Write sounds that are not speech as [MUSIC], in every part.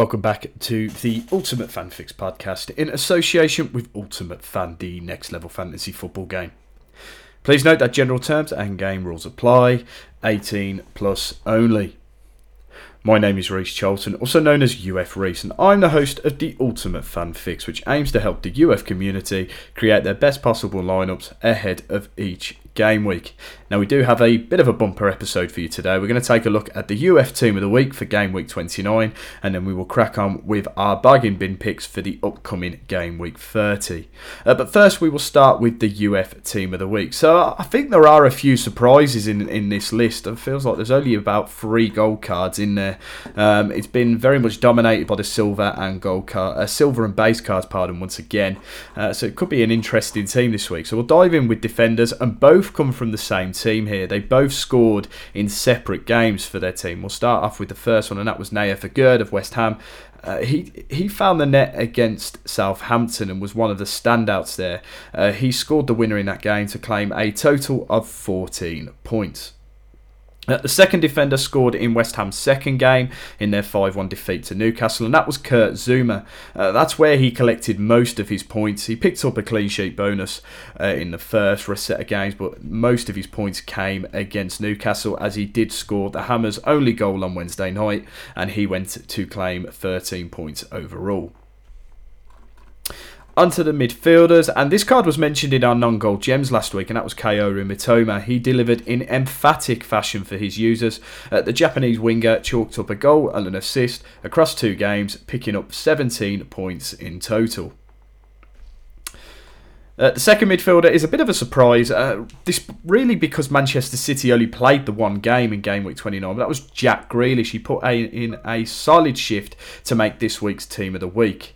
Welcome back to the Ultimate Fanfix podcast in association with Ultimate Fan, the next level fantasy football game. Please note that general terms and game rules apply, 18 plus only. My name is Reece Charlton, also known as UF Reece, and I'm the host of the Ultimate Fan Fix, which aims to help the UF community create their best possible lineups ahead of each game week. Now, we do have a bit of a bumper episode for you today. We're going to take a look at the UF team of the week for game week 29, and then we will crack on with our bargain bin picks for the upcoming game week 30. Uh, but first, we will start with the UF team of the week. So, I think there are a few surprises in, in this list. It feels like there's only about three gold cards in there. Um, it's been very much dominated by the silver and gold card, uh, silver and base cards, pardon, once again. Uh, so, it could be an interesting team this week. So, we'll dive in with defenders, and both come from the same team here. They both scored in separate games for their team. We'll start off with the first one, and that was Nayef Aguerd of West Ham. Uh, he he found the net against Southampton and was one of the standouts there. Uh, he scored the winner in that game to claim a total of 14 points. Uh, the second defender scored in West Ham's second game in their 5 1 defeat to Newcastle, and that was Kurt Zouma. Uh, that's where he collected most of his points. He picked up a clean sheet bonus uh, in the first for a set of games, but most of his points came against Newcastle as he did score the Hammers' only goal on Wednesday night, and he went to claim 13 points overall onto the midfielders, and this card was mentioned in our non-goal gems last week, and that was Kaoru Mitoma. He delivered in emphatic fashion for his users. Uh, the Japanese winger chalked up a goal and an assist across two games, picking up 17 points in total. Uh, the second midfielder is a bit of a surprise. Uh, this really because Manchester City only played the one game in game week 29. But that was Jack Grealish. He put a, in a solid shift to make this week's team of the week.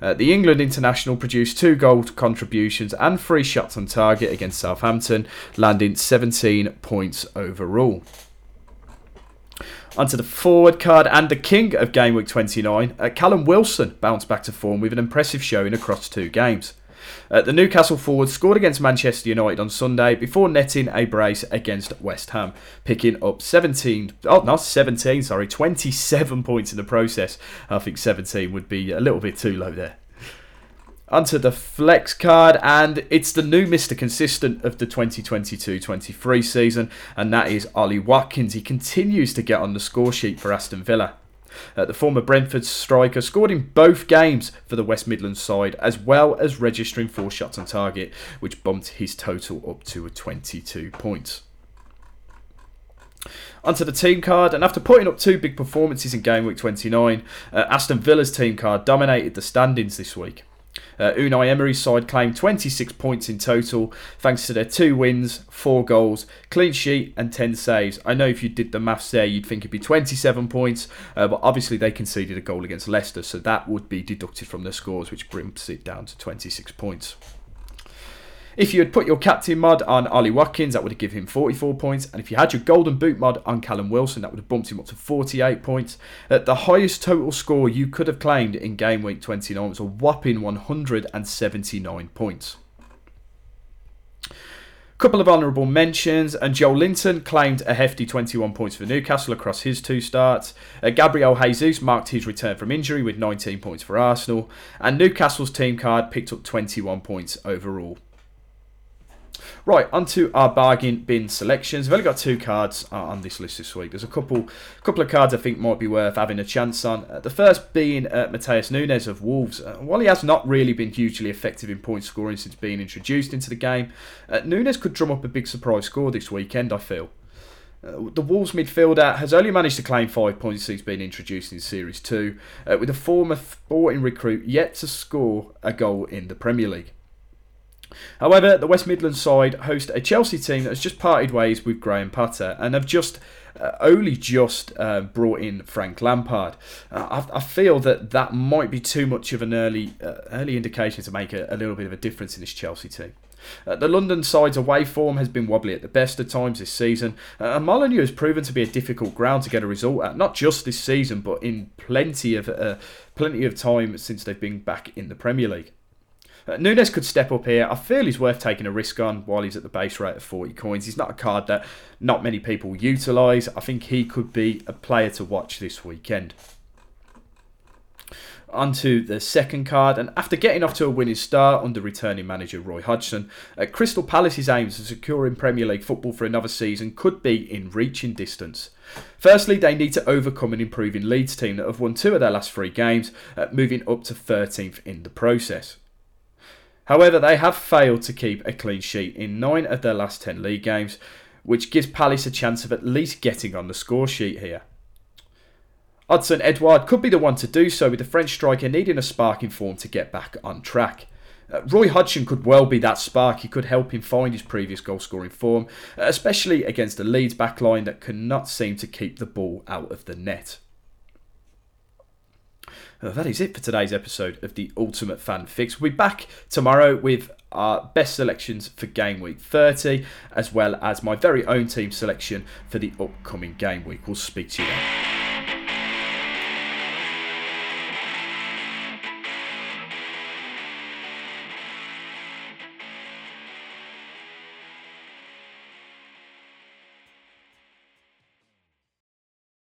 Uh, the England international produced two goal contributions and three shots on target against Southampton, landing 17 points overall. Onto the forward card and the king of game week 29, uh, Callum Wilson bounced back to form with an impressive showing across two games. Uh, the Newcastle forward scored against Manchester United on Sunday before netting a brace against West Ham, picking up 17, oh, not 17, sorry, 27 [LAUGHS] points in the process. I think 17 would be a little bit too low there. Onto the flex card, and it's the new Mr. Consistent of the 2022 23 season, and that is Ollie Watkins. He continues to get on the score sheet for Aston Villa. Uh, the former Brentford striker scored in both games for the West Midlands side, as well as registering four shots on target, which bumped his total up to 22 points. Onto the team card, and after putting up two big performances in game week 29, uh, Aston Villa's team card dominated the standings this week. Uh, Unai Emery's side claimed 26 points in total thanks to their two wins, four goals, clean sheet, and 10 saves. I know if you did the maths there, you'd think it'd be 27 points, uh, but obviously they conceded a goal against Leicester, so that would be deducted from their scores, which brings it down to 26 points. If you had put your captain mod on Ollie Watkins, that would have given him 44 points. And if you had your golden boot mod on Callum Wilson, that would have bumped him up to 48 points. At the highest total score you could have claimed in game week 29 was a whopping 179 points. Couple of honourable mentions, and Joelinton claimed a hefty 21 points for Newcastle across his two starts. Uh, Gabriel Jesus marked his return from injury with 19 points for Arsenal, and Newcastle's team card picked up 21 points overall. Right, onto our bargain bin selections. We've only got two cards uh, on this list this week. There's a couple couple of cards I think might be worth having a chance on. Uh, the first being uh, Matheus Nunes of Wolves. Uh, while he has not really been hugely effective in point scoring since being introduced into the game, uh, Nunes could drum up a big surprise score this weekend, I feel. Uh, the Wolves midfielder has only managed to claim five points since being introduced in Series 2, uh, with a former sporting recruit yet to score a goal in the Premier League. However, the West Midlands side host a Chelsea team that has just parted ways with Graham Potter and have just uh, only just uh, brought in Frank Lampard. Uh, I, I, feel that that might be too much of an early uh, early indication to make a, a, little bit of a difference in this Chelsea team. Uh, the London side's away form has been wobbly at the best of times this season, uh, and Molineux has proven to be a difficult ground to get a result at, not just this season, but in plenty of plenty of time since they've been back in the Premier League. Uh, Nunes could step up here. I feel he's worth taking a risk on while he's at the base rate of 40 coins. He's not a card that not many people utilise. I think he could be a player to watch this weekend. onto the second card, and after getting off to a winning start under returning manager Roy Hodgson, uh, Crystal Palace's aims of securing Premier League football for another season could be in reaching distance. Firstly, they need to overcome an improving Leeds team that have won two of their last three games, uh, moving up to 13th in the process. However, they have failed to keep a clean sheet in nine of their last 10 league games, which gives Palace a chance of at least getting on the score sheet here. Odsonne Edouard could be the one to do so, with the French striker needing a spark in form to get back on track. Uh, Roy Hodgson could well be that spark. He could help him find his previous goal scoring form, especially against a Leeds backline that cannot seem to keep the ball out of the net. Uh, that is it for today's episode of the Ultimate Fan Fix. We'll be back tomorrow with our best selections for game week 30, as well as my very own team selection for the upcoming game week. We'll speak to you then.